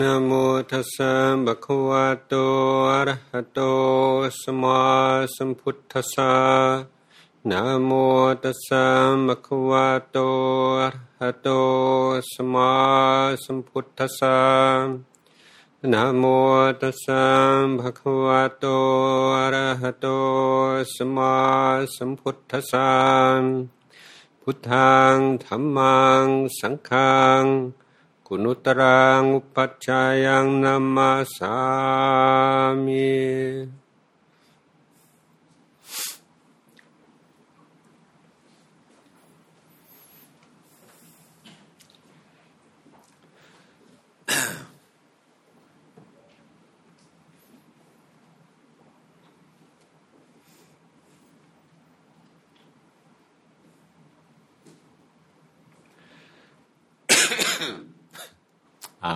นะโมตัสสะภะคะวะโตอะระหะโตสัมมาสัมพุทธัสสะนะโมตัสสะภะคะวะโตอะระหะโตสัมมาสัมพุทธัสสะนะโมตัสสะภะคะวะโตอะระหะโตสัมมาสัมพุทธัสสะพุทธังธัมมังสังฆัง กุณุตรังอุปัชฌายังนัมมาสามิ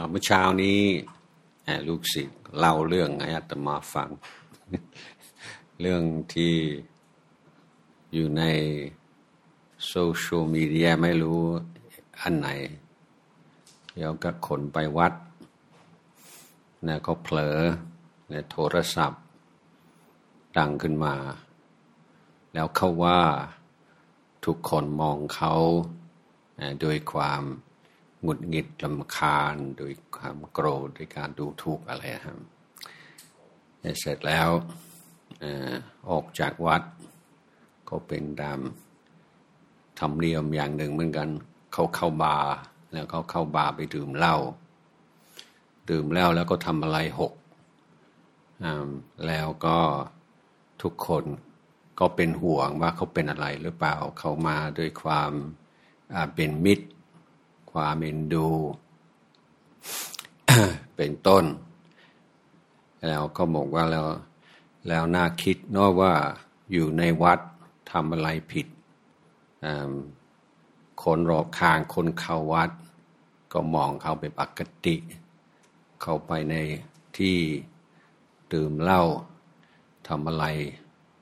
เมื่อเช้านี้ลูกศิษย์เล่าเรื่องให้อาตมาฟัง เรื่องที่อยู่ในโซเชียลมีเดียไม่รู้อันไหน เดี๋ยวก็ขนไปวัดนะเขาเผลอในโทรศัพท์ ดังขึ้นมา แล้วเขาว่าทุกคนมองเขาโดยความ หงุดหงิดลำคาญโดยความโกรธโดยการดูถูกอะไรครับเสร็จแล้วออกจากวัด ก็เป็นตามทำเนียมอย่างหนึ่งเหมือนกัน เขาเข้าบาร์แล้วเขาเข้าบาร์ไปดื่มเหล้าดื่มแล้วแล้วก็ทำอะไรหกแล้วก็ทุกคนก็เป็นห่วงว่าเขาเป็นอะไรหรือเปล่าเขามาด้วยความเป็นมิตร ความเอ็นดู เป็นต้น แล้วก็บอกว่าแล้วแล้วน่าคิดเนาะว่าอยู่ในวัดทำอะไรผิด คนรอบข้างคนเข้าวัด ก็มองเขาเป็นปกติ เข้าไปในที่ดื่มเหล้าทำอะไร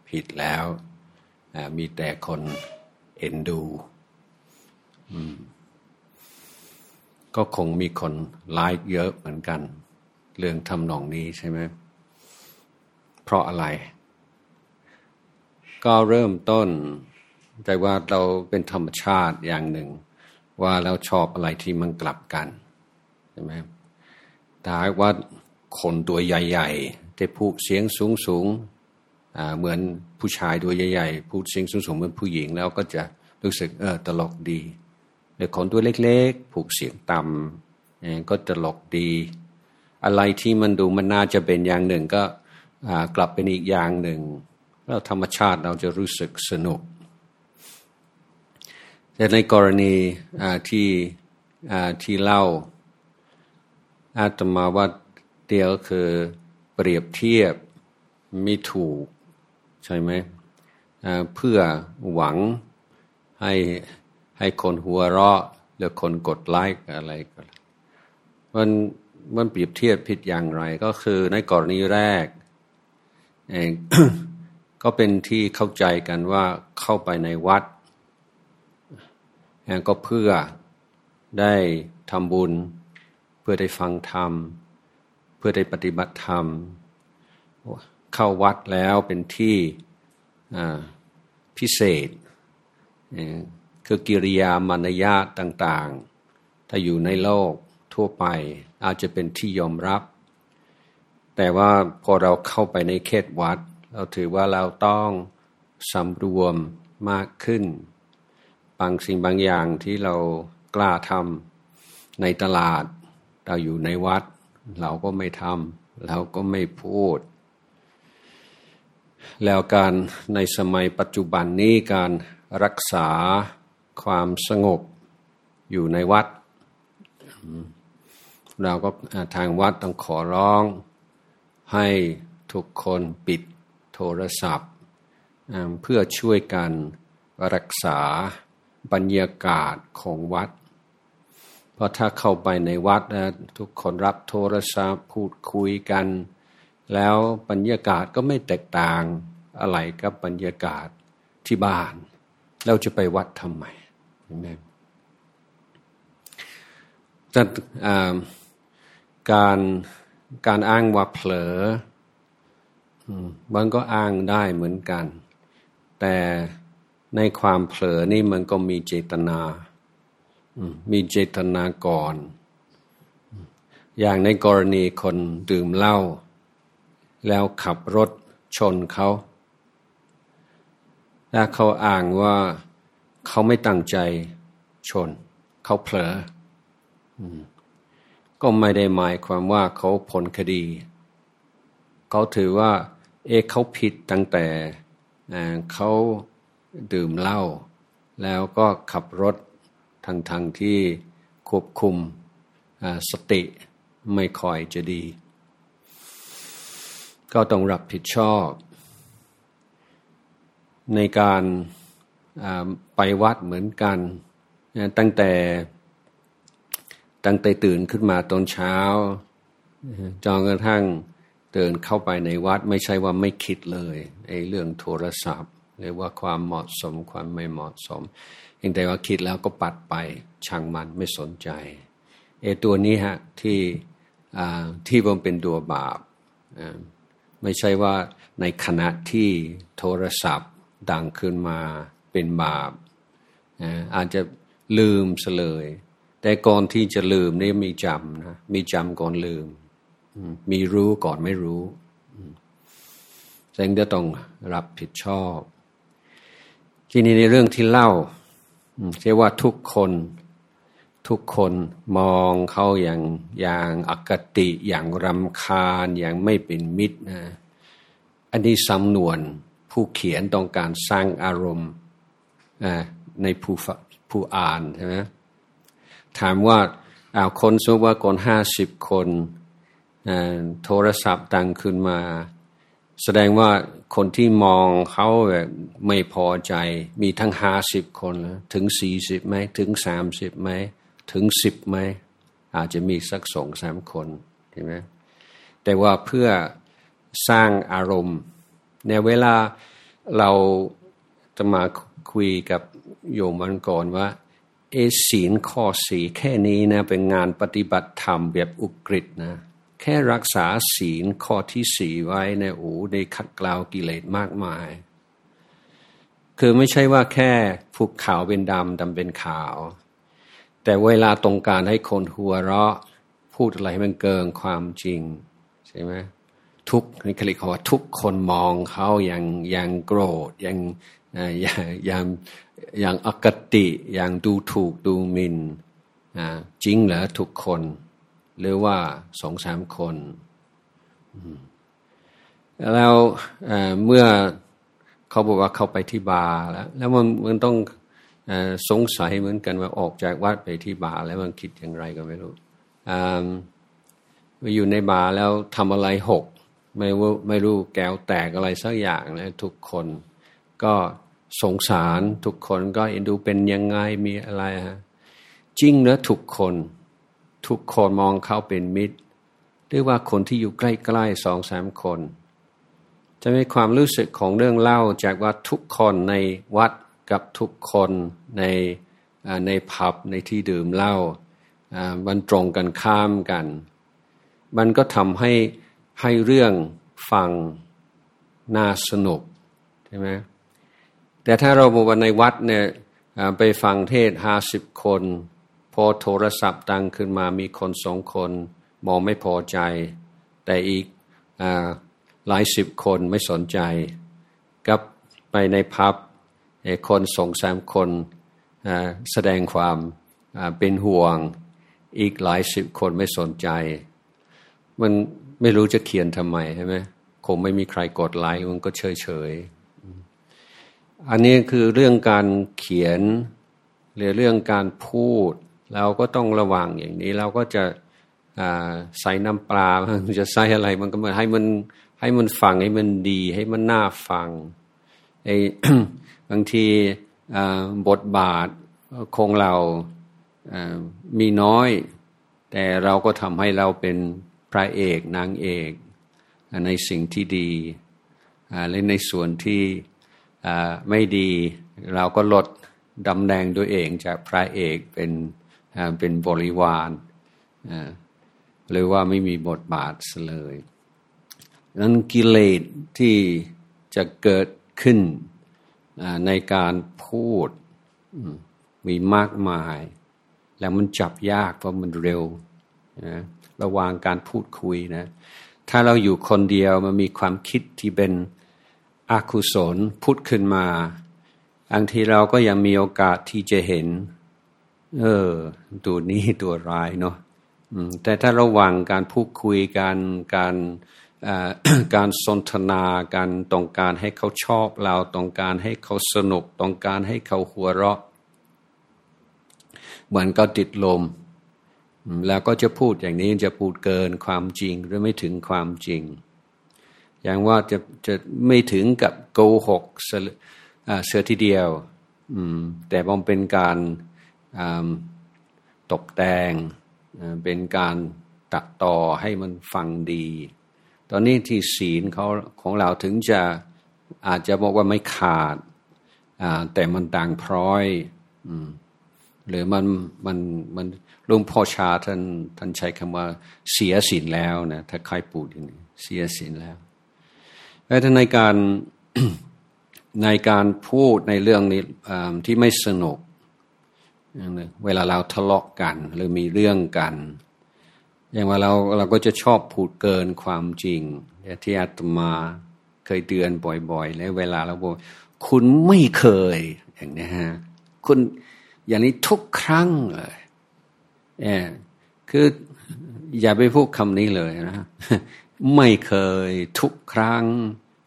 ผิดแล้ว มีแต่คนเอ็นดู อืม ก็คงมีคนไลค์เยอะเหมือนกัน เรื่องทำนองนี้ใช่ไหมเพราะอะไร ก็เริ่มต้นแต่ว่าเราเป็นธรรมชาติอย่างหนึ่ง ว่าเราชอบอะไรที่มันกลับกันใช่ไหมถ้าว่าคนตัวใหญ่ๆแต่พูดเสียงสูงสูงเหมือนผู้ชายตัวใหญ่ๆพูดเสียงสูงสูงเหมือนผู้หญิงแล้วก็จะรู้สึกเออตลกดี หรือคนตัวเล็กๆ ผูกเสียงต่ำก็ตลกดี อะไรที่มันดูมันน่าจะเป็นอย่างหนึ่งก็กลับเป็นอีกอย่างหนึ่ง แล้วธรรมชาติเราจะรู้สึกสนุก แต่ในกรณีที่ที่เล่าอาตมาว่าเดียวคือเปรียบเทียบไม่ถูก ใช่ไหมเพื่อหวังให้ ให้คนหัวเราะหรือคนกดไลค์อะไรก็มันมันเปรียบเทียบผิดอย่างไร ก็คือในกรณีแรกเองก็เป็นที่เข้าใจกันว่าเข้าไปในวัดก็เพื่อได้ทำบุญ เพื่อได้ฟังธรรม เพื่อได้ปฏิบัติธรรม เข้าวัดแล้วเป็นที่พิเศษ คือกิริยามารยาทต่างๆ ถ้าอยู่ในโลกทั่วไปอาจจะเป็นที่ยอมรับ แต่ว่าพอเราเข้าไปในเขตวัด เราถือว่าเราต้องสำรวมมากขึ้น บางสิ่งบางอย่างที่เรากล้าทำในตลาด เราอยู่ในวัด เราก็ไม่ทำเราก็ไม่พูด แล้วการในสมัยปัจจุบันนี้การรักษา ความสงบอยู่ในวัด เราก็ทางวัดต้องขอร้องให้ทุกคนปิดโทรศัพท์ เพื่อช่วยกันรักษาบรรยากาศของวัด เพราะถ้าเข้าไปในวัดนะทุกคนรับโทรศัพท์พูดคุยกัน แล้วบรรยากาศก็ไม่แตกต่างอะไรกับบรรยากาศที่บ้าน เราจะไปวัดทำไม แต่การการอ้างว่าเผลอมันก็อ้างได้เหมือนกัน แต่ในความเผลอนี่มันก็มีเจตนา มีเจตนาก่อน อย่างในกรณีคนดื่มเหล้าแล้วขับรถชนเขา ถ้าเขาอ้างว่า เขาไม่ตั้งใจชน เขาเผลอก็ไม่ได้หมายความว่าเขาผลคดี เขาถือว่า เอเขาผิดตั้งแต่เขาดื่มเหล้าแล้วก็ขับรถทางทางที่ควบคุมสติไม่ค่อยจะดี ก็ต้องรับผิดชอบ ในการ ไปวัดเหมือนกันตั้งแต่ตั้งแต่ตื่นขึ้นมาตอนเช้าจองกระทั่งเดินเข้าไปในวัดไม่ใช่ว่าไม่คิดเลยไอ้เรื่องโทรศัพท์หรือว่าความเหมาะสมความไม่เหมาะสมเพียงแต่ว่าคิดแล้วก็ปัดไปช่างมันไม่สนใจไอ้ตัวนี้ฮะที่ที่มันเป็นตัวบาปไม่ใช่ว่าในขณะที่โทรศัพท์ดังขึ้นมา เป็นบาปอาจจะลืมเสลย แต่ก่อนที่จะลืมนี่มีจำนะมีจำก่อนลืม มีรู้ก่อนไม่รู้แสดงจะต้องรับผิดชอบ ทีนี้ในเรื่องที่เล่าเรียกว่าทุกคนทุกคนมองเขาอย่างอย่างอกติอย่างรำคาญอย่างไม่เป็นมิตรนะอันนี้สำนวนผู้เขียนต้องการสร้างอารมณ์ ในผู้ผู้อ่านใช่ไหมถามว่าเอาคนสมมติว่าคนห้าสิบคนโทรศัพท์ดังขึ้นมา แสดงว่าคนที่มองเขาแบบไม่พอใจ มีทั้งห้าสิบคนถึงสี่สิบไหมถึงสามสิบไหมถึงสิบไหมอาจจะมีสักสองสามคนเห็นไหมแต่ว่าเพื่อสร้างอารมณ์ ในเวลาเราจะมา คุยกับโยมวันก่อนว่าเอศีลข้อสีแค่นี้นะเป็นงานปฏิบัติธรรมแบบอุกฤษนะ แค่รักษาศีลข้อที่สีไว้ในโอ้ได้ขัดกลาวกิเลสมากมาย คือไม่ใช่ว่าแค่ผูกขาวเป็นดำดำเป็นขาว แต่เวลาตรงการให้คนหัวเราะ พูดอะไรให้มันเกินความจริง ใช่ไหม ทุกนี่คลิกว่าทุกคนมองเขาอย่างอย่างโกรธอย่างอย่างอย่างอย่างอกติอย่างดูถูกดูหมินจริงเหรอทุกคน หรือว่าสองสามคนแล้วเมื่อเขาบอกว่าเขาไปที่บาร์แล้ว แล้วมันมันต้องสงสัยเหมือนกันว่าออกจากวัดไปที่บาร์แล้วมันคิดอย่างไรก็ไม่รู้ไปอยู่ในบาร์แล้วทำอะไรหก ไม่รู้ไม่รู้แก้วแตกอะไรสักอย่างนะทุกคนก็สงสารทุกคนก็เอ็นดูเป็นยังไงมีอะไรฮะจริงนะทุกคน ทุกคนมองเขาเป็นมิตร หรือว่าคนที่อยู่ใกล้ๆสองสามคน จะมีความรู้สึกของเรื่องเล่าจากว่าทุกคนในวัดกับทุกคนในในผับในที่ดื่มเหล้ามันตรงกันข้ามกัน มันก็ทำให้ ให้เรื่องฟังน่าสนุกใช่ไหมแต่ถ้าเราบอกว่าในวัดเนี่ยไปฟังเทศห้าสิบคน พอโทรศัพท์ดังขึ้นมามีคนสองคน มองไม่พอใจ แต่อีกอหลายสิบคนไม่สนใจ กับไปในพับคนสองสามคนแสดงความเป็นห่วง อีกหลายสิบคนไม่สนใจ มัน ไม่รู้จะเขียนทำไมใช่ไหมคงไม่มีใครกดไลค์มันก็เฉยเฉยอันนี้คือเรื่องการเขียนหรือเรื่องการพูด เราก็ต้องระวังอย่างนี้ เราก็จะใส่น้ำปลาจะใส่อะไรมันก็มาให้มันให้มันฟังให้มันดี ให้มันน่าฟังไอ้บางทีบทบาทคงเรามีน้อย แต่เราก็ทำให้เราเป็น ระเอกนางเอกในสิ่งที่ดีและในส่วนที่ไม่ดีเราก็ลดดำแดงตัวเองจากพระเอกเป็นเป็นบริวารหรือว่าไม่มีบทบาทเลยนั้นกิเลสที่จะเกิดขึ้นในการพูดมีมากมาย แล้วมันจับยากเพราะมันเร็วนะ ระวางการพูดคุยนะ ถ้าเราอยู่คนเดียวมันมีความคิดที่เป็นอกุศลพุทขึ้นมาบางทีเราก็ยังมีโอกาสที่จะเห็น เออ ตัวนี้ตัวร้ายเนาะแต่ถ้าระวังการพูดคุยการการการสนทนาการต้องการให้เขาชอบเราต้องการให้เขาสนุกต้องการให้เขาหัวเราะ เหมือนก็ติดลม แล้วก็จะพูดอย่างนี้จะพูดเกินความจริงหรือไม่ถึงความจริง อย่างว่าจะจะไม่ถึงกับโกหกเสือทีเดียวแต่มันเป็นการตกแต่งเป็นการตัดต่อให้มันฟังดี ตอนนี้ที่ศีลเขาของเราถึงจะอาจจะบอกว่าไม่ขาดแต่มันต่างพร้อยหรือมันมันมัน หลุงพ่อชาท่านท่านใช้คำว่าเสียศีลแล้วนะถ้าใครปูดอย่างนี้เสียศีลแล้วแต่ถ้าในการในการพูดในเรื่องนี้ที่ไม่สนุก เวลาเราทะเลาะกัน หรือมีเรื่องกัน อย่างว่าเราเราก็จะชอบพูดเกินความจริงที่อาตมาเคยเตือนบ่อยๆ แล้วเวลาเราบอกคุณไม่เคยอย่างนี้ฮะคุณอย่างนี้ทุกครั้งเลย เนี่ยคืออย่าไปพูดคำนี้เลยนะไม่เคยทุกครั้ง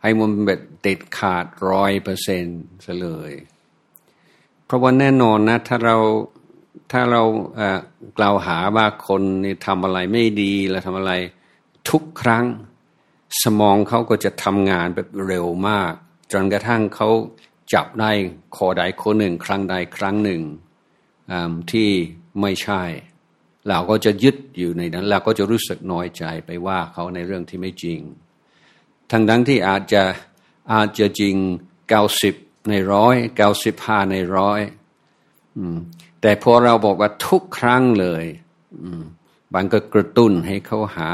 ให้มันแบบเด็ดขาดร้อยเปอร์เซ็นต์เลย เพราะว่าแน่นอนนะ ถ้าเราถ้าเรากล่าวหาว่าคนนี่ทำอะไรไม่ดีแล้วทำอะไรทุกครั้ง สมองเขาก็จะทำงานแบบเร็วมาก จนกระทั่งเขาจับได้ขอใดข้อหนึ่ง ครั้งใดครั้งหนึ่งที่ไม่ใช่ เราก็จะยึดอยู่ในนั้น เราก็จะรู้สึกน้อยใจไปว่าเขาในเรื่องที่ไม่จริง ทั้งดังที่อาจจะอาจจะจริงเก้าสิบในร้อยเก้าสิบห้าในร้อยแต่พอเราบอกว่าทุกครั้งเลยบางก็กระตุ้นให้เขาหา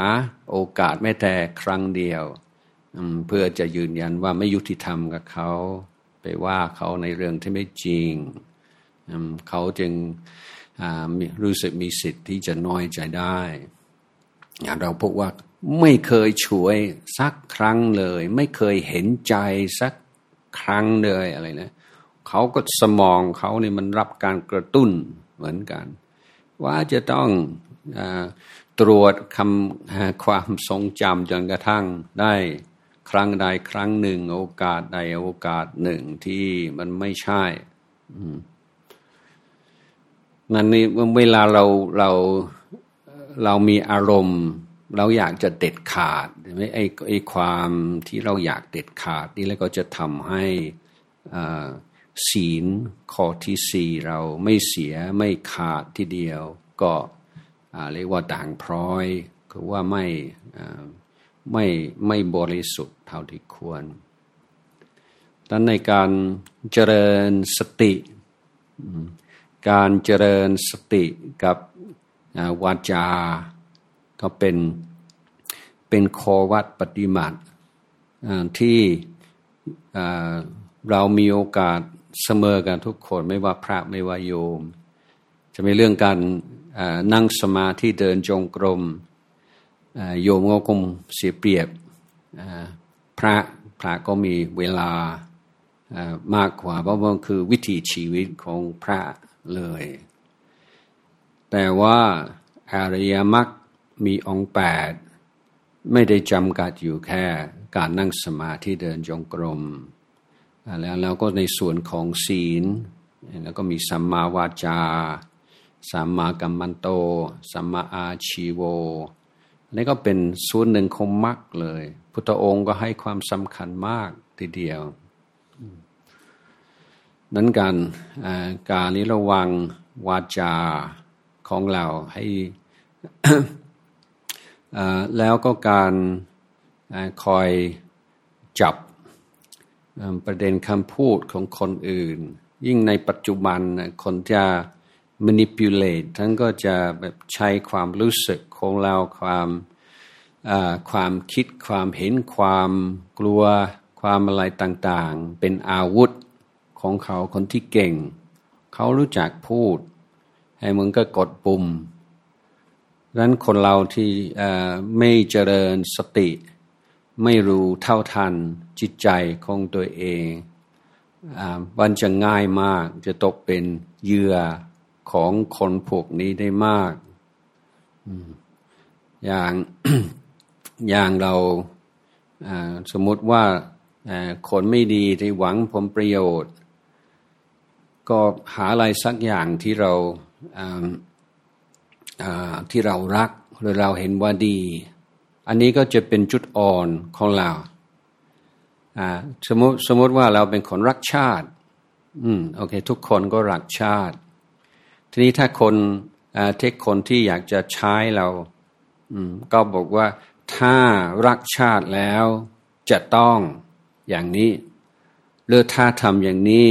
โอกาสแม้แต่ครั้งเดียวเพื่อจะยืนยันว่าไม่ยุติธรรมกับเขา ไปว่าเขาในเรื่องที่ไม่จริงเขาจึง รู้สึกมีสิทธิ์ที่จะน้อยใจได้เราพบว่าไม่เคยช่วยสักครั้งเลย ไม่เคยเห็นใจสักครั้งเลยอะไรนะเขาก็สมองเขาเนี่มันรับการกระตุ้นเหมือนกัน ว่าจะต้องอตรวจคำความทรงจำจนกระทั่งได้ครั้งใดครั้งหนึ่ง โอกาสใดโอกาสหนึ่งที่มันไม่ใช่ นั่นนี่เวลาเราเราเรามีอารมณ์ เราอยากจะเด็ดขาดใช่ไหมไอ้ไอ้ความที่เราอยากเด็ดขาดนี่แล้วก็จะทำให้ศีลข้อที่สี่เราไม่เสียไม่ขาดทีเดียว ก็เรียกว่าด่างพร้อยคือว่าไม่ไม่ไม่บริสุทธิ์เท่าที่ควรดังในการเจริญสติ การเจริญสติกับวาจา ก็เป็นเป็นโควัดปฏิบัติที่เรามีโอกาสเสมอกันทุกคนไม่ว่าพระไม่ว่าโยม จะมีเรื่องการนั่งสมาธิเดินจงกรมโยมก็คงเสียเปรียบพระพระก็มีเวลามากกว่าเพราะว่าคือวิถีชีวิตของพระ เลย แต่ว่าอริยมรรคมีองค์แปดไม่ได้จำกัดอยู่แค่การนั่งสมาธิเดินจงกรมแล้วเราก็ในส่วนของศีล แล้วก็มีสัมมาวาจา สัมมากัมมันโต สัมมาอาชีโวนี่ก็เป็นส่วนหนึ่งของมรรคเลย พุทธองค์ก็ให้ความสำคัญมากทีเดียว นั้นการการนี้ระวังวาจาของเราให้แล้วก็การคอยจับประเด็นคำพูดของคนอื่น ยิ่งในปัจจุบันคนจะ manipulate ท่านก็จะแบบใช้ความรู้สึกของเราความความคิดความเห็นความกลัวความอะไรต่างๆ เป็นอาวุธ ของเขาคนที่เก่ง เขารู้จักพูด ให้มึงก็กดปุ่มดังนั้นคนเราที่ไม่เจริญสติ ไม่รู้เท่าทันจิตใจของตัวเองมันจะง่ายมากจะตกเป็นเหยื่อของคนพวกนี้ได้มาก อย่างอย่างเราสมมติว่าคนไม่ดีที่หวังผลประโยชน์ ก็หาอะไรสักอย่างที่เราที่เรารักหรือเราเห็นว่าดี อันนี้ก็จะเป็นจุดอ่อนของเราสมมติสมมติว่าเราเป็นคนรักชาติ อืมโอเค ทุกคนก็รักชาติ ทีนี้ถ้าคนเทคคนที่อยากจะใช้เราอืมก็บอกว่าถ้ารักชาติแล้วจะต้องอย่างนี้หรือถ้าทำอย่างนี้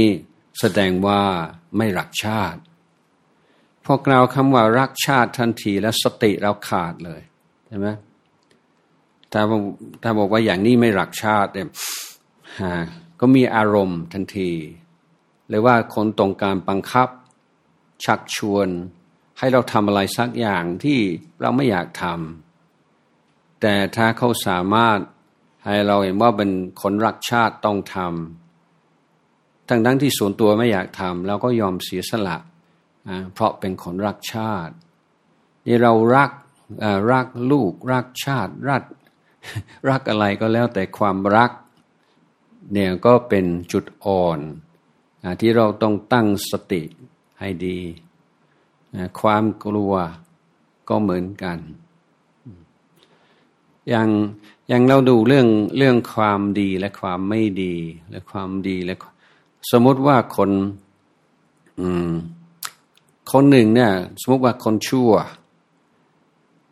แสดงว่าไม่รักชาติพวกเราคำว่ารักชาติทันทีแล้วสติเราขาดเลยใช่ไหมถ้าถ้าบอกว่าอย่างนี้ไม่รักชาติเนี่ยก็มีอารมณ์ทันทีหรือว่าคนตรงการบังคับ ชักชวน ให้เราทำอะไรสักอย่างที่เราไม่อยากทำแต่ถ้าเขาสามารถให้เราเห็นว่าเป็นคนรักชาติต้องทำ ทั้งทั้งที่ส่วนตัวไม่อยากทำเราก็ยอมเสียสละเพราะเป็นคนรักชาตินี่เรารักรักลูกรักชาติรักรักอะไรก็แล้วแต่ความรักเนี่ยก็เป็นจุดอ่อนที่เราต้องตั้งสติให้ดีความกลัวก็เหมือนกัน อย่างอย่างเราดูเรื่องเรื่องความดีและความไม่ดี และความดีและ สมมติว่าคน อืม คนหนึ่งเนี่ย สมมติว่าคนชั่ว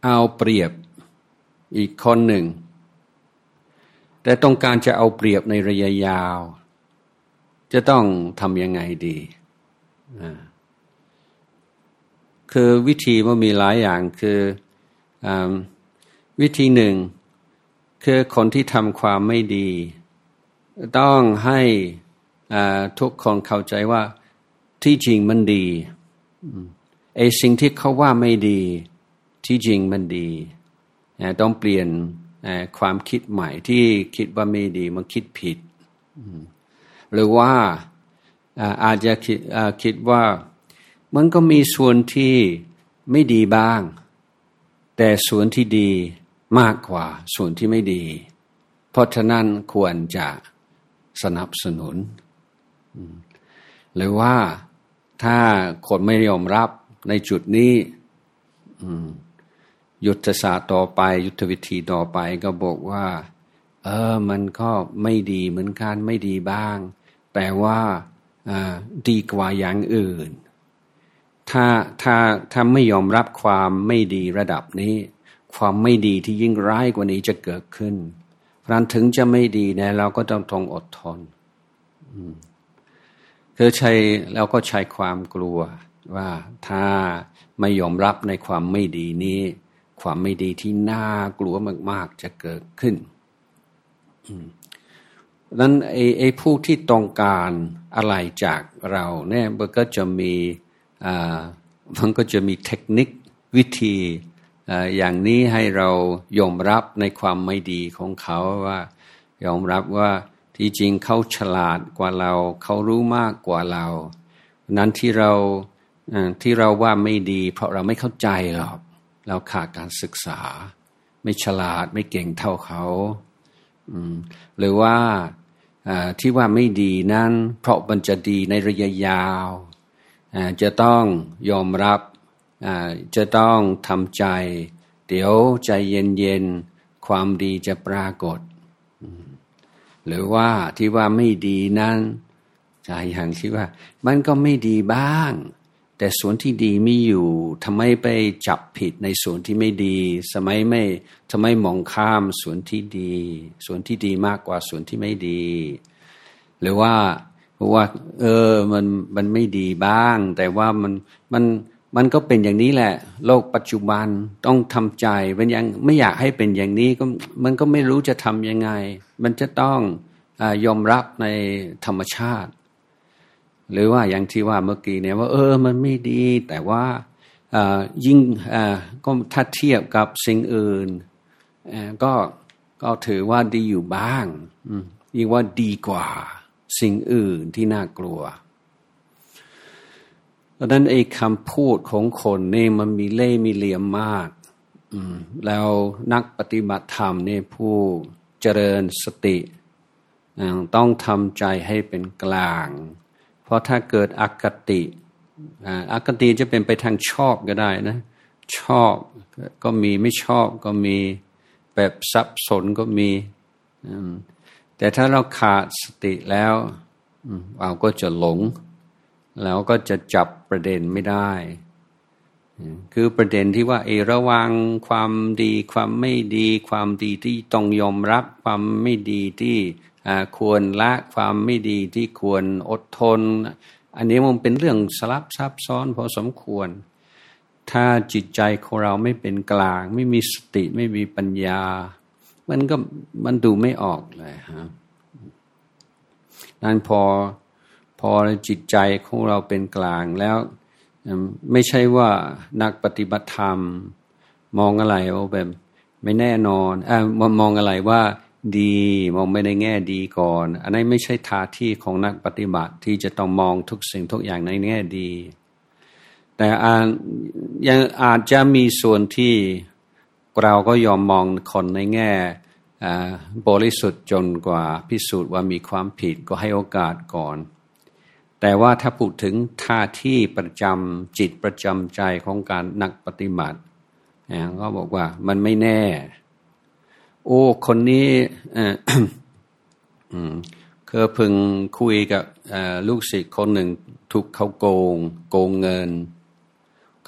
เอาเปรียบอีกคนหนึ่ง แต่ต้องการจะเอาเปรียบในระยะยาว จะต้องทำยังไงดีคือวิธีมันมีหลายอย่างคืออวิธีหนึ่ง คือคนที่ทำความไม่ดี ต้องให้ ทุกคนเข้าใจว่าที่จริงมันดีไอสิ่งที่เขาว่าไม่ดี ที่จริงมันดีต้องเปลี่ยนความคิดใหม่ที่คิดว่าไม่ดีมันคิดผิด หรือว่าอาจจะคิดคิดว่ามันก็มีส่วนที่ไม่ดีบ้าง แต่ส่วนที่ดีมากกว่าส่วนที่ไม่ดี เพราะฉะนั้นควรจะสนับสนุน หรือว่าถ้าคนไม่ยอมรับในจุดนี้ยุทธศาสตร์ต่อไป ยุทธวิธีต่อไปก็บอกว่า เออ มันก็ไม่ดีเหมือนกันไม่ดีบ้าง แต่ว่าดีกว่าอย่างอื่น ถ้าถ้าถ้าไม่ยอมรับความไม่ดีระดับนี้ ความไม่ดีที่ยิ่งร้ายกว่านี้จะเกิดขึ้นเพราะนั้นถึงจะไม่ดีนะเราก็ต้องทงอดทน อืม คือใช้แล้วก็ใช้ความกลัวว่าถ้าไม่ยอมรับในความไม่ดีนี้ ความไม่ดีที่น่ากลัวมาก ๆ จะเกิดขึ้นนั้นไอ้ไอ้ผู้ที่ต้องการอะไรจากเราเนี่ยมันก็จะมีมันก็จะมีเทคนิควิธีอย่างนี้ให้เรายอมรับในความไม่ดีของเขาว่ายอมรับว่า ที่จริงเขาฉลาดกว่าเรา เขารู้มากกว่าเรา นั้นที่เราที่เราว่าไม่ดี เพราะเราไม่เข้าใจหรอก เราขาดการศึกษา ไม่ฉลาดไม่เก่งเท่าเขาหรือว่าที่ว่าไม่ดีนั้น เพราะมันจะดีในระยะยาวจะต้องยอมรับจะต้องทำใจ เดี๋ยวใจเย็นๆ ความดีจะปรากฏ หรือว่าที่ว่าไม่ดีนั้นใจอย่างที่ว่า มันก็ไม่ดีบ้าง แต่ส่วนที่ดีมีอยู่ทำไมไปจับผิดในส่วนที่ไม่ดี สมัยไม่ทำไมมองข้ามส่วนที่ดี ส่วนที่ดีมากกว่าส่วนที่ไม่ดี หรือว่าเพราะว่า เออมันมันไม่ดีบ้าง แต่ว่ามันมัน มันก็เป็นอย่างนี้แหละ โลกปัจจุบันต้องทำใจมันยังไม่อยากให้เป็นอย่างนี้ก็มันก็ไม่รู้จะทำยังไง มันจะต้องอยอมรับในธรรมชาติ หรือว่าอย่างที่ว่าเมื่อกี้เนี่ยว่า เออมันไม่ดี แต่ว่ายิ่งก็ถ้าเทียบกับสิ่งอื่นก็ก็ถือว่าดีอยู่บ้างยิ่งว่าดีกว่าสิ่งอื่นที่น่ากลัว ดังนั้นไอ้คำพูดของคนนี่มันมีเล่มีเหลี่ยมมากแล้วนักปฏิบัติธรรมนี่ผู้เจริญสติต้องทำใจให้เป็นกลาง เพราะถ้าเกิดอคติอคติจะเป็นไปทางชอบก็ได้นะ ชอบก็มีไม่ชอบก็มีแบบสับสนก็มีแต่ถ้าเราขาดสติแล้วเราก็จะหลง แล้วก็จะจับประเด็นไม่ได้ คือประเด็นที่ว่าเอระวังความดีความไม่ดี ความดีที่ต้องยอมรับ ความไม่ดีที่ควรละความไม่ดีที่ควรอดทน อันนี้มันเป็นเรื่องสลับซับซ้อนพอสมควร ถ้าจิตใจของเราไม่เป็นกลาง ไม่มีสติไม่มีปัญญา มันก็มันดูไม่ออกเลยฮะนั้นพอ อจิตใจของเราเป็นกลางแล้วไม่ใช่ว่านักปฏิบัติธรรม มองอะไรว่าแบบไม่แน่นอนอมองอะไรว่าดีมองไม่ในแง่ดีก่อน อันนี้ไม่ใช่ท่าที่ของนักปฏิบัติที่จะต้องมองทุกสิ่งทุกอย่างในแง่ดี แต่อายังอาจจะมีส่วนที่เราก็ยอมมองคนในแง่บริสุทธิ์จนกว่าพิสูจน์ว่ามีความผิดก็ให้โอกาสก่อน แต่ว่าถ้าพูดถึงท่าที่ประจำจิตประจำใจของการนักปฏิบัติก็บอกว่ามันไม่แน่ โอ้ คนนี้เคยพึงคุยกับลูกศิษย์คนหนึ่งถูกเขาโกง โกงเงิน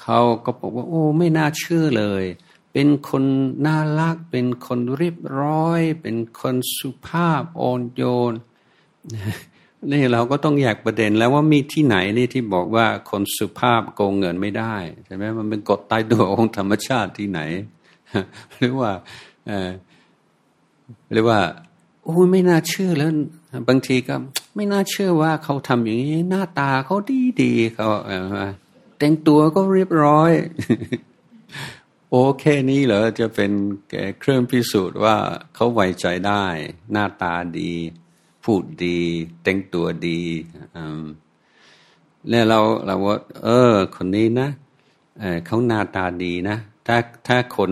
เขาก็บอกว่า โอ้ ไม่น่าเชื่อเลย เป็นคนน่ารัก เป็นคนเรียบร้อย เป็นคนสุภาพอ่อนโยน นี่เราก็ต้องแยกประเด็นแล้วว่ามีที่ไหนนี่ที่บอกว่าคนสุภาพโกงเงินไม่ได้ใช่ไหมมันเป็นกฎตายตัวของธรรมชาติที่ไหน หรือว่าหรือว่าโอ้ไม่น่าเชื่อแล้วบางทีก็ไม่น่าเชื่อว่าเขาทำอย่างนี้ หน้าตาเขาดีดีเขาแต่งตัวก็เรียบร้อย โอเคนี้เหรอจะเป็นเครื่องพิสูจน์ว่าเขาไว้ใจได้ หน้าตาดี พูดดี แต่งตัวดีแล้วเราเราว่า เออ คนนี้นะเขาหน้าตาดีนะ ถ้าถ้าคน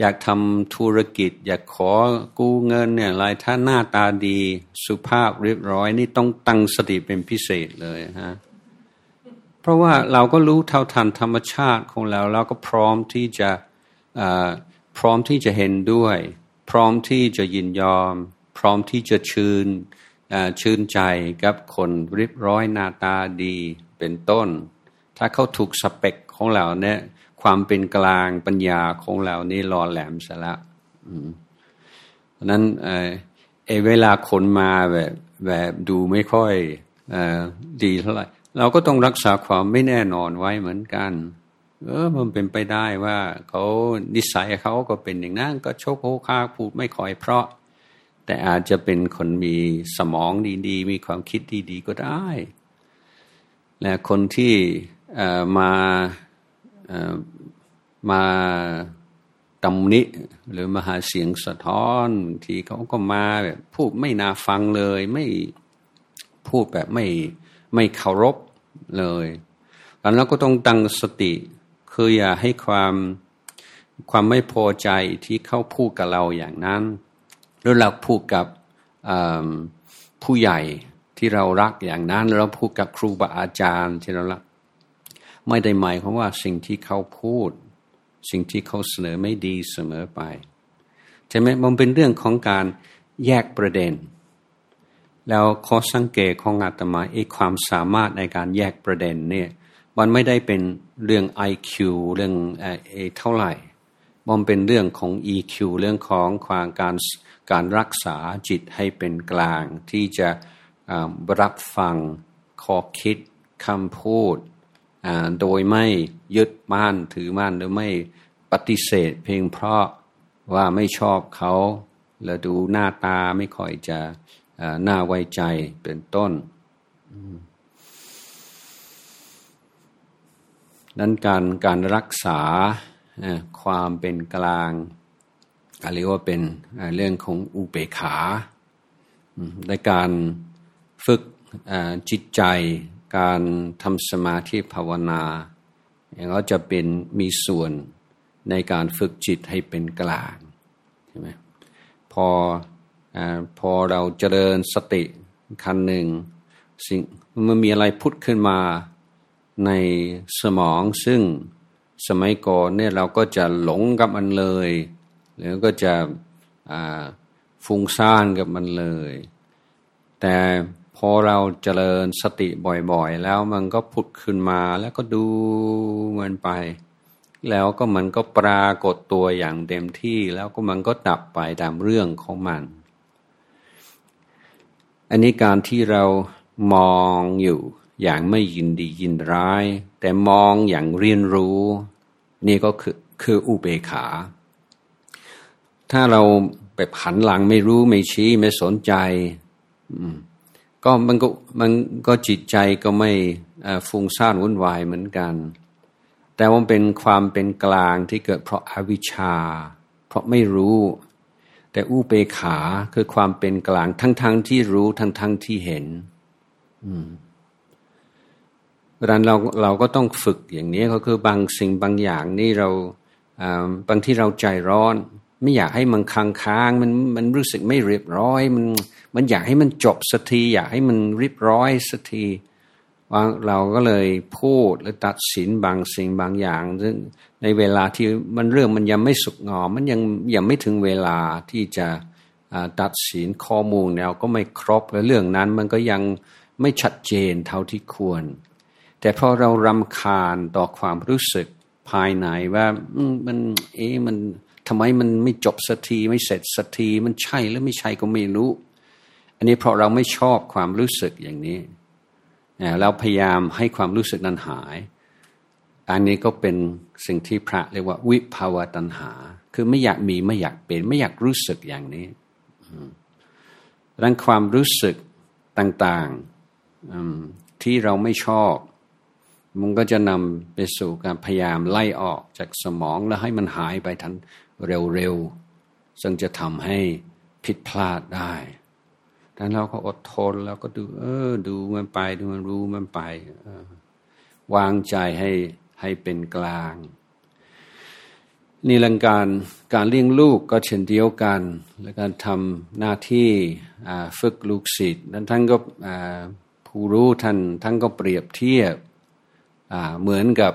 อยากทำธุรกิจ อยากขอกู้เงินเนี่ยอะไรถ้าหน้าตาดีสุภาพเรียบร้อย นี่ต้องตั้งสติเป็นพิเศษเลยฮะเพราะว่าเราก็รู้เท่าทันธรรมชาติของเราเราก็พร้อมที่จะพร้อมที่จะเห็นด้วย พร้อมที่จะยินยอม พร้อมที่จะชื่น ชื่นใจกับคนรีบร้อยหน้าตาดีเป็นต้น ถ้าเขาถูกสเปคของเราเนี่ยความเป็นกลางปัญญาของเรานี่รอแหลมซะละเพราะนั้นเอเวลาคนมาแบบแบบดูไม่ค่อยอดีเท่าไหร่ เราก็ต้องรักษาความไม่แน่นอนไว้เหมือนกัน เออมันเป็นไปได้ว่าเขานิสัยเขาก็เป็นอย่างนั้นก็โชคโคคาพูดไม่ค่อยเพราะ แต่อาจจะเป็นคนมีสมองดีๆ มีความคิดดีๆ ก็ได้และคนที่มามาตำนิหรือมาหาเสียงสะท้อนที่เขาก็มาแบบพูดไม่น่าฟังเลย ไม่พูดแบบไม่ไม่เคารพเลยแล้วเราก็ต้องตั้งสติคืออย่าให้ความความไม่พอใจที่เขาพูดกับเราอย่างนั้น หรือเราพูดกับผู้ใหญ่ที่เรารักอย่างนั้น เราพูดกับครูบาอาจารย์ที่เรารัก ไม่ได้หมายความว่าสิ่งที่เขาพูด สิ่งที่เขาเสนอไม่ดีเสมอไปใช่ไหมมันเป็นเรื่องของการแยกประเด็น แล้วข้อสังเกตของอาตมาไอ้ความสามารถในการแยกประเด็นเนี่ยมันไม่ได้เป็นเรื่อง IQ เรื่องเอเท่าไหร่ มันเป็นเรื่องของ EQ เรื่องของความการ การรักษาจิตให้เป็นกลาง ที่จะรับฟังข้อคิดคำพูด โดยไม่ยึดมั่นถือมั่นหรือไม่ปฏิเสธ เพียงเพราะว่าไม่ชอบเขาแล้วดูหน้าตาไม่ค่อยจะน่าไว้ใจเป็นต้นนั้นการการรักษาความเป็นกลาง เรียกว่าเป็นเรื่องของอุเบกขาในการฝึกจิตใจ การทำสมาธิภาวนาก็จะเป็นมีส่วนในการฝึกจิตให้เป็นกลางใช่ไหมพออพอเราเจริญสติคันหนึ่งสิ่งมันมีอะไรพุทธขึ้นมาในสมองซึ่งสมัยก่อนเนี่ยเราก็จะหลงกับมันเลย แล้วก็จะฟุ้งซ่านกับมันเลย แต่พอเราเจริญสติบ่อยๆ แล้วมันก็พุดขึ้นมาแล้วก็ดูมันไป แล้วก็มันก็ปรากฏตัวอย่างเต็มที่แล้วก็มันก็ดับไปตามเรื่องของมัน อันนี้การที่เรามองอยู่อย่างไม่ยินดียินร้าย แต่มองอย่างเรียนรู้ นี่ก็คือคืออุเบกขา ถ้าเราแบบหันหลังไม่รู้ไม่ชี้ไม่สนใจก็มันก็มันก็จิตใจก็ไม่ฟุ้งซ่านวุ่นวายเหมือนกัน แต่ว่าเป็นความเป็นกลางที่เกิดเพราะอาวิชชา เพราะไม่รู้ แต่อุเบกขาคือความเป็นกลางทั้งๆทที่รู้ทั้งๆทที่เห็นเพราะนั้นเราเราก็ต้องฝึกอย่างนี้ก็คือบางสิ่งบางอย่างนี่เราบางที่เราใจร้อน ไม่อยากให้มันค้างค้างมันมันรู้สึกไม่เรียบร้อย มันมันอยากให้มันจบสักที อยากให้มันเรียบร้อยสักทีว่าเราก็เลยพูดหรือตัดสินบางสิ่งบางอย่าง ซึ่งในเวลาที่มันเรื่องมันยังไม่สุกงอมมันยังยังไม่ถึงเวลาที่จะตัดสินข้อมูลแล้วก็ไม่ครบและเรื่องนั้นมันก็ยังไม่ชัดเจนเท่าที่ควร แต่พอเรารำคาญต่อความรู้สึกภายในว่ามันเอ๊มัน ทำไมมันไม่จบสักทีไม่เสร็จสักทีมันใช่หรือไม่ใช่ก็ไม่รู้ อันนี้เพราะเราไม่ชอบความรู้สึกอย่างนี้เราพยายามให้ความรู้สึกนั้นหาย อันนี้ก็เป็นสิ่งที่พระเรียกว่าวิภาวะตัณหา คือไม่อยากมีไม่อยากเป็น ไม่อยากรู้สึกอย่างนี้ดังความรู้สึกต่างๆที่เราไม่ชอบ มันก็จะนำไปสู่การพยายามไล่ออกจากสมองแล้วให้มันหายไปทัน เร็วๆ ซึ่งจะทำให้ผิดพลาดได้ดังนั้นเราก็อดทนแล้วก็ดู เออ ดูมันไปดูมันรู้มันไปวางใจให้ให้เป็นกลางนี่ลังการการเลี้ยงลูกก็เช่นเดียวกัน และการทำหน้าที่ฝึกลูกศิษย์นั้นท่านก็ผู้รู้ท่านท่านก็เปรียบเทียบเหมือนกับ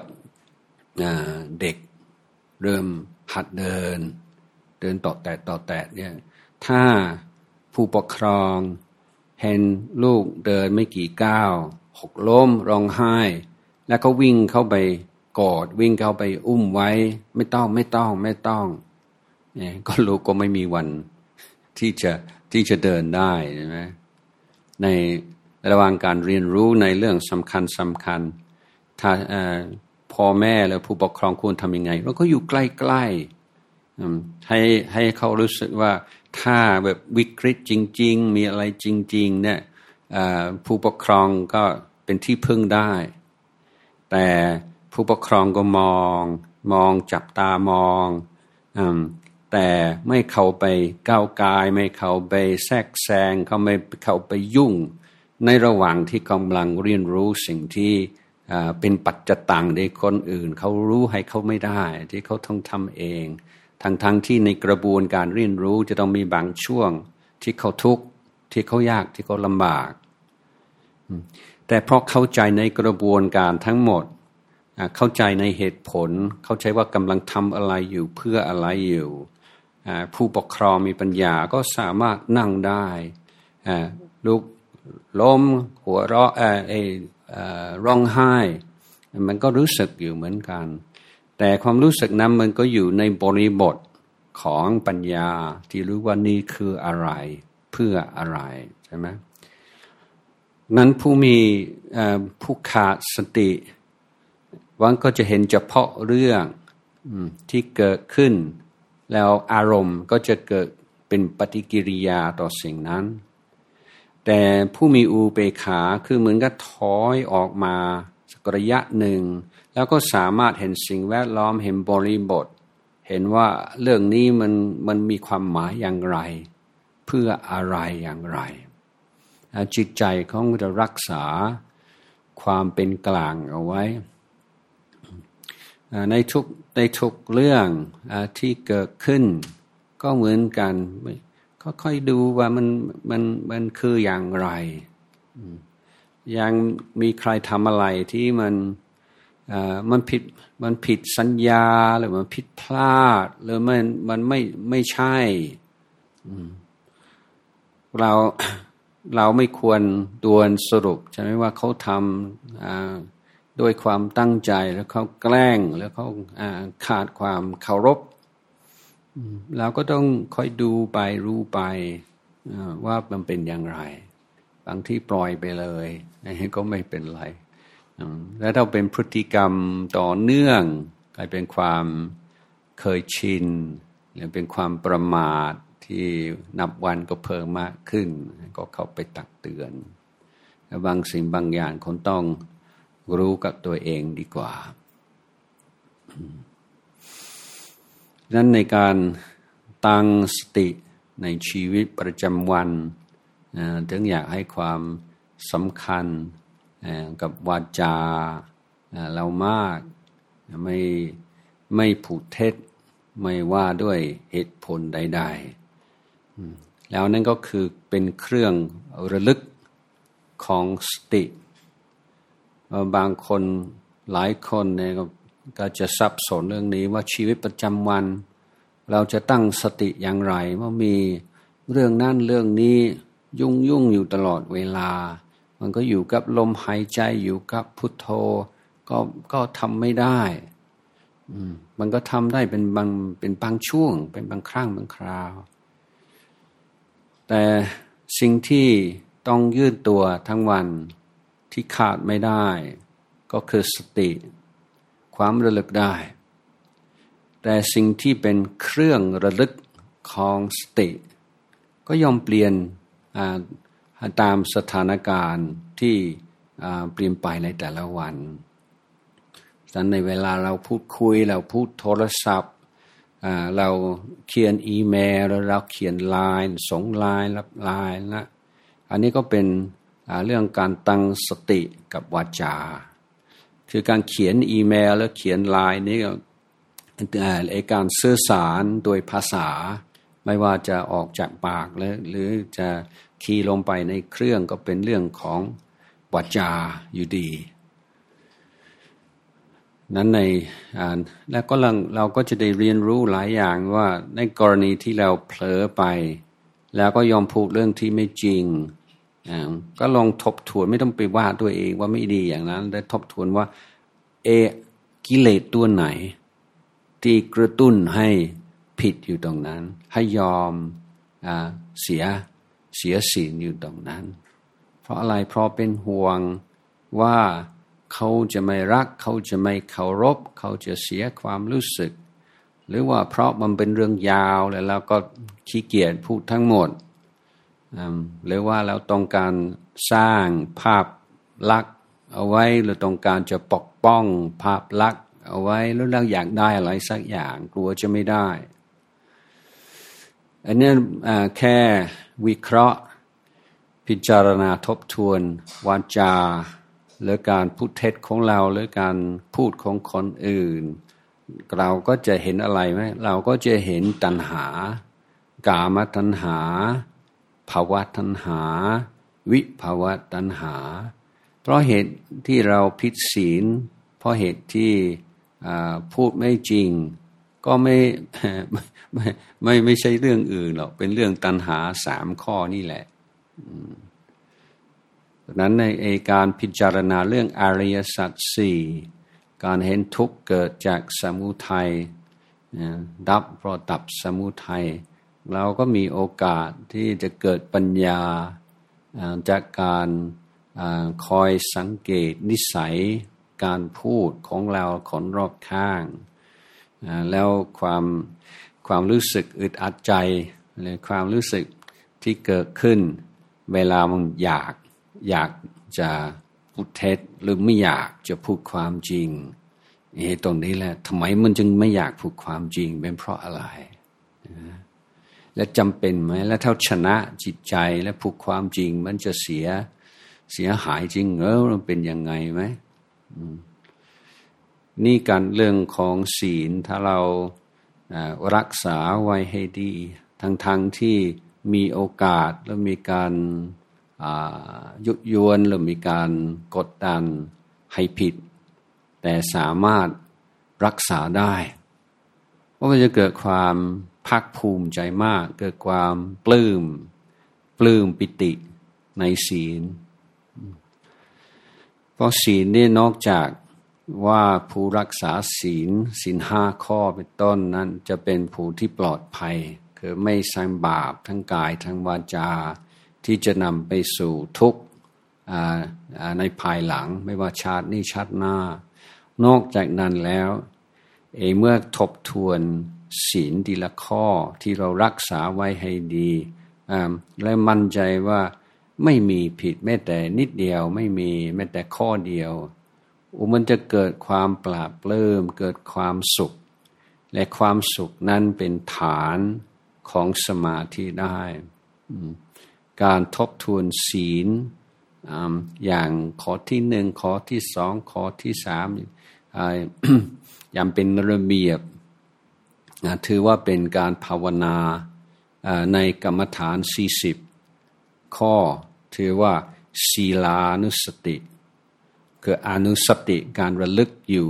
เด็กเริ่ม หัดเดิน เดินต่อแตะต่อแตะเนี่ยถ้าผู้ปกครอง เห็นลูกเดินไม่กี่ก้าว หกล้มร้องไห้ แล้วก็วิ่งเข้าไปกอดวิ่งเข้าไปอุ้มไว้ ไม่ต้องไม่ต้องไม่ต้องเนี่ยก็ลูกก็ไม่มีวันที่จะที่จะเดินได้ใช่ไหมในระหว่างการเรียนรู้ในเรื่องสำคัญสำคัญถ้า พ่อแม่หรือผู้ปกครองควรทำยังไง เราก็อยู่ใกล้ๆให้ให้เขารู้สึกว่าถ้าแบบวิกฤตจริง ๆ มีอะไรจริง ๆ เนี่ยผู้ปกครองก็เป็นที่พึ่งได้ แต่ผู้ปกครองก็มอง มองจับตามองแต่ไม่เข้าไปก้าวกาย ไม่เข้าไปแทรกแซงเขาไม่เข้าไปยุ่ง ในระหว่างที่กำลังเรียนรู้สิ่งที่ เป็นปัจจตังในคนอื่น เขารู้ให้เขาไม่ได้ ที่เขาต้องทำเองทั้งทั้งที่ในกระบวนการเรียนรู้จะต้องมีบางช่วงที่เขาทุกข์ที่เขายากที่เขาลำบาก แต่เพราะเข้าใจในกระบวนการทั้งหมด เข้าใจในเหตุผล เข้าใจว่ากำลังทำอะไรอยู่เพื่ออะไรอยู่ ผู้ปกครองมีปัญญาก็สามารถนั่งได้ลูกล้มหัวเราะเอ ร้องไห้ มันก็รู้สึกอยู่เหมือนกัน แต่ความรู้สึกนั้นมันก็อยู่ในบริบทของปัญญาที่รู้ว่านี่คืออะไรเพื่ออะไรใช่ไหมนั้นผู้มีผู้ขาดสติวันก็จะเห็นเฉพาะเรื่องที่เกิดขึ้น แล้วอารมณ์ก็จะเกิดเป็นปฏิกิริยาต่อสิ่งนั้น แต่ผู้มีอูเบขาคือเหมือนกับถอยออกมาสักระยะหนึ่ง แล้วก็สามารถเห็นสิ่งแวดล้อมเห็นบริบท เห็นว่าเรื่องนี้มันมันมีความหมายอย่างไร เพื่ออะไรอย่างไร จิตใจของจะรักษาความเป็นกลางเอาไว้ ในทุกในทุกเรื่องที่เกิดขึ้น ก็เหมือนกัน ค่อยๆดูว่ามันมันมันคืออย่างไร ยังมีใครทำอะไรที่มันมันผิดมันผิดสัญญาหรือมันผิดพลาด หรือมันมันไม่ไม่ใช่เราเราไม่ควรดวนสรุปใช่ไหมว่าเขาทำด้วยความตั้งใจแล้วเขาแกล้งแล้วเขาขาดความเคารพ เราก็ต้องคอยดูไปรู้ไปว่ามันเป็นอย่างไร บางที่ปล่อยไปเลยก็ไม่เป็นไรแล้วถ้าเป็นพฤติกรรมต่อเนื่องกลายเป็นความเคยชินหรือเป็นความประมาทที่นับวันก็เพิ่มมากขึ้น ก็เข้าไปตักเตือนบางสิ่งบางอย่างคนต้องรู้กับตัวเองดีกว่า นั้นในการตั้งสติในชีวิตประจำวันถึงอยากให้ความสำคัญกับวาจาเรามากไม่ไม่ผูดเท็จไม่ว่าด้วยเหตุผลใด ๆ แล้วนั่นก็คือเป็นเครื่องระลึกของสติ บางคนหลายคนเนี่ยก็ ก็จะสับสนเรื่องนี้ว่าชีวิตประจำวัน เราจะตั้งสติอย่างไร ว่ามีเรื่องนั่นเรื่องนี้ยุ่งยุ่งอยู่ตลอดเวลา มันก็อยู่กับลมหายใจอยู่กับพุทโธ ก็ก็ทำไม่ได้มันก็ทำได้เป็นบางเป็นบางช่วง เป็นบางครั้งบางคราว แต่สิ่งที่ต้องยืดตัวทั้งวันที่ขาดไม่ได้ ก็คือสติ ความระลึกได้ แต่สิ่งที่เป็นเครื่องระลึกของสติ ก็ยอมเปลี่ยนตามสถานการณ์ที่เปลี่ยนไปในแต่ละวันดังในเวลาเราพูดคุยเราพูดโทรศัพท์เราเขียนอีเมลเราเขียนไลน์ส่งไลน์รับไลน์นะ อันนี้ก็เป็นเรื่องการตั้งสติกับวาจา คือการเขียนอีเมล แล้วเขียนไลน์นี่ก็ไอการสื่อสารโดยภาษา ไม่ว่าจะออกจากปากแล้วหรือจะคีย์ลงไปในเครื่องก็เป็นเรื่องของวาจาอยู่ดี นั้นในแล้วก็เราก็จะได้เรียนรู้หลายอย่างว่าในกรณีที่เราเผลอไป แล้วก็ยอมพูดเรื่องที่ไม่จริง ก็ลองทบทวนไม่ต้องไปว่าตัวเองว่าไม่ดีอย่างนั้นแต่ทบทวนว่า เอกิเลสตัวไหน ที่กระตุ้นให้ผิดอยู่ตรงนั้น ให้ยอมอเสียเสียศีลอยู่ตรงนั้น เพราะอะไรเพราะเป็นห่วงว่าเขาจะไม่รัก เขาจะไม่เคารพ เขาจะเสียความรู้สึก หรือว่าเพราะมันเป็นเรื่องยาวแล้วเราก็ขี้เกียจพูดทั้งหมด หรือว่าเราต้องการสร้างภาพลักษณ์เอาไว้เราต้องการจะปกป้องภาพลักษณ์เอาไว้แล้วเราอยากได้อะไรสักอย่างกลัวจะไม่ได้ อันนี้แค่วิเคราะห์ พิจารณาทบทวนวาจาหรือการพูดเท็จของเราหรือการพูดของคนอื่น เราก็จะเห็นอะไรไหมเราก็จะเห็นตัณหากามตัณหา ภาวะตัณหา วิภาวะตัณหา เพราะเหตุที่เราผิดศีล เพราะเหตุที่พูดไม่จริง ก็ไม่ไม่ไม่ไม่ใช่เรื่องอื่นหรอกเป็นเรื่องตัณหาสามข้อนี่แหละดังนั้นในการพิจารณาเรื่องอริยสัจสี่การเห็นทุกข์เกิดจากสมุทัยดับเพราะดับสมุทัย เราก็มีโอกาสที่จะเกิดปัญญาจากการคอยสังเกตนิสัยการพูดของเราคนรอบข้าง แล้วความความรู้สึกอึดอัดใจหรือความรู้สึกที่เกิดขึ้น เวลามันอยากอยากจะพูดเท็จหรือไม่อยากจะพูดความจริงเอตรงนี้แหละทำไมมันจึงไม่อยากพูดความจริงเป็นเพราะอะไร และจำเป็นไหมแล้วถ้าชนะจิตใจและพูดความจริง มันจะเสียเสียหายจริงเออมันเป็นยังไงไหมนี่การเรื่องของศีลถ้าเรารักษาไว้ให้ดีทั้งๆทที่มีโอกาสแล้วมีการยุยวนหรือมีการกดดันให้ผิด แต่สามารถรักษาได้ก็จะเกิดความ ภาคภูมิใจมาก เกิดความปลื้มปลื้มปิติในศีล เพราะศีลนี่นอกจากว่าผู้รักษาศีลศีลห้าข้อเป็นต้นนั้นจะเป็นผู้ที่ปลอดภัย คือไม่สร้างบาปทั้งกายทั้งวาจา ที่จะนำไปสู่ทุกข์ในภายหลังไม่ว่าชาตินี้ชาติหน้า นอกจากนั้นแล้ว เอเมื่อทบทวนศีลดีละข้อที่เรารักษาไว้ให้ดีและมั่นใจว่าไม่มีผิดแม้แต่นิดเดียว ไม่มีแม้แต่ข้อเดียวอุมันจะเกิดความปราบเริ่มเกิดความสุข และความสุขนั้นเป็นฐานของสมาธิได้ การทบทวนศีลอย่างข้อที่หนึ่งข้อที่สองข้อที่สาม อย่างเป็นระเบียบถือว่าเป็นการภาวนาในกรรมฐานสี่สิบข้อถือว่าศีลานุสติ คืออนุสติการระลึกอยู่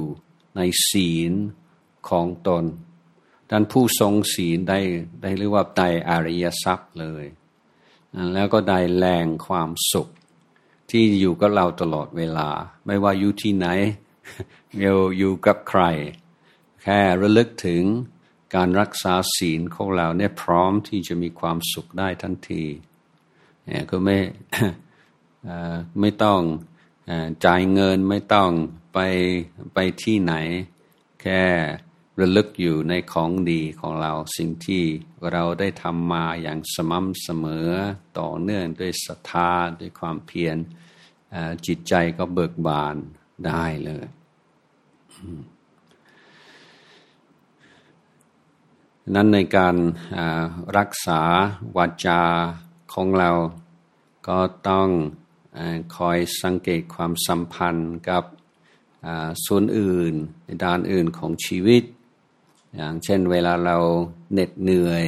ในศีลของตนท่านผู้ทรงศีลได้ได้เรียกว่าได้อริยทรัพย์เลย แล้วก็ได้แรงความสุข ที่อยู่กับเราตลอดเวลา ไม่ว่าอยู่ที่ไหน เราอยู่กับใคร แค่ระลึกถึงการรักษาศีลของเราเนี่ยพร้อมที่จะมีความสุขได้ทันทีเนี่ยก็ไม่ไม่ต้องจ่ายเงินไม่ต้องไปไปที่ไหน แค่ระลึกอยู่ในของดีของเราสิ่งที่เราได้ทำมาอย่างสม่ำเสมอต่อเนื่องด้วยศรัทธาด้วยความเพียรจิตใจก็เบิกบานได้เลย นั้นในการรักษาวาจาของเราก็ต้องคอยสังเกตความสัมพันธ์กับส่วนอื่นในด้านอื่นของชีวิต อย่างเช่นเวลาเราเหน็ดเหนื่อย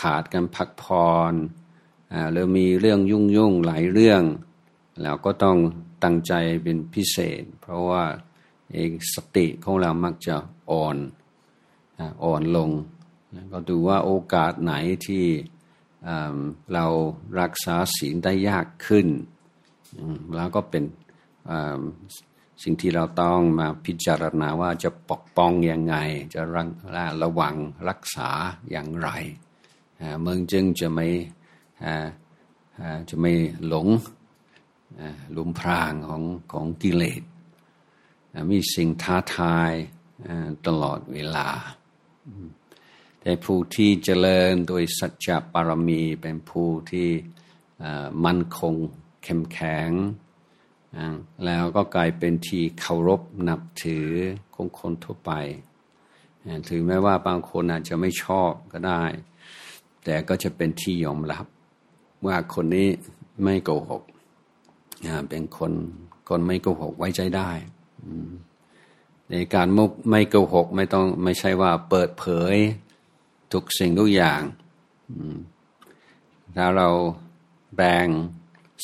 ขาดการพักผ่อนหรือมีเรื่องยุ่งยุ่งหลายเรื่องเราก็ต้องตั้งใจเป็นพิเศษ เพราะว่า เองสติของเรามักจะอ่อนอ่อนลง ก็ดูว่าโอกาสไหนที่เรารักษาศีลได้ยากขึ้น แล้วก็เป็นสิ่งที่เราต้องมาพิจารณาว่าจะปกป้องยังไง จะรังระวังรักษาอย่างไร เมืองจึงจะไม่จะไม่หลงหลุมพรางของของกิเลส มีสิ่งท้าทายตลอดเวลา แต่ผู้ที่เจริญโดยสัจจะปารมีเป็นผู้ที่มั่นคงเข้มแข็ง แล้วก็กลายเป็นที่เคารพนับถือของคนทั่วไป ถึงแม้ว่าบางคนอาจจะไม่ชอบก็ได้ แต่ก็จะเป็นที่ยอมรับ ว่าคนนี้ไม่โกหก เป็นคนคนไม่โกหกไว้ใจได้ ในการมุกไม่โกหกไม่ต้องไม่ใช่ว่าเปิดเผยทุกสิ่งทุกอย่างถ้าเราแบ่ง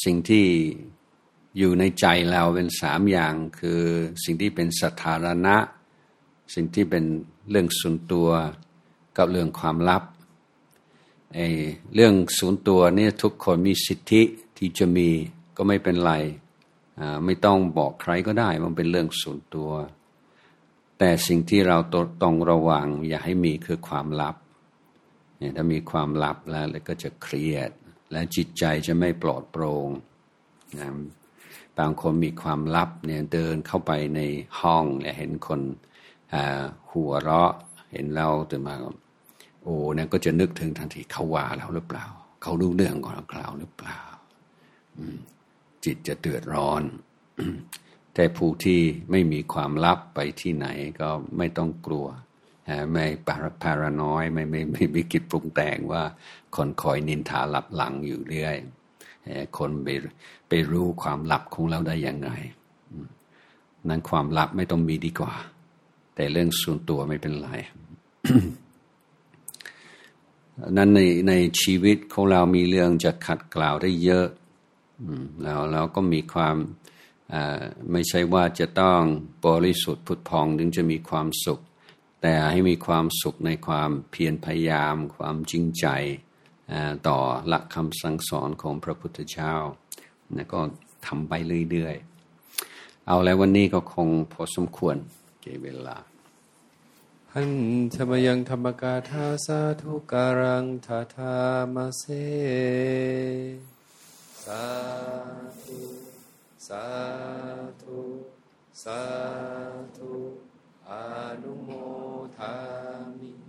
สิ่งที่อยู่ในใจเราเป็นสามอย่าง คือสิ่งที่เป็นสถารณะสิ่งที่เป็นเรื่องส่วนตัวกับเรื่องความลับไอ้เรื่องส่วนตัวนี่ทุกคนมีสิทธิที่จะมีก็ไม่เป็นไร ไม่ต้องบอกใครก็ได้มันเป็นเรื่องส่วนตัว แต่สิ่งที่เราต้องระวังอย่าให้มีคือความลับเนี่ยถ้ามีความลับแล้วก็จะเครียด และจิตใจจะไม่ปลอดโปร่งนะบางคนมีความลับเนี่ยเดินเข้าไปในห้องและเห็นคนหัวเราะเห็นเราตื่นมาโอ้เนี่ยก็จะนึกถึงทันทีเขาว่าเราหรือเปล่า เขารู้เรื่องของเราหรือเปล่า จิตจะเดือดร้อน แต่ผู้ที่ไม่มีความลับไปที่ไหนก็ไม่ต้องกลัว ไม่ปาพารานอยไม่ไม่ไม่มีกิจปรุงแต่งว่าคนคอยนินทาหลับหลังอยู่เรื่อยคนไปไปรู้ความลับของเราได้ยังไงนั้นความลับไม่ต้องมีดีกว่า แต่เรื่องส่วนตัวไม่เป็นไรนั้นในในชีวิตของเรามีเรื่องจะขัดกล่าวได้เยอะ แล้วเราก็มีความไม่ใช่ว่าจะต้องบริสุทธิ์ผุดพองถึงจะมีความสุข แต่ให้มีความสุขในความเพียรพยายาม ความจริงใจต่อหลักคำสั่งสอนของพระพุทธเจ้าก็ทำไปเรื่อยๆ เอาแล้ววันนี้ก็คงพอสมควรเก็บเวลาหันธรรมยังธรรมกาทาสาธุการังทาทามาเสสาธุสาธุสาธุอนุโมทามิ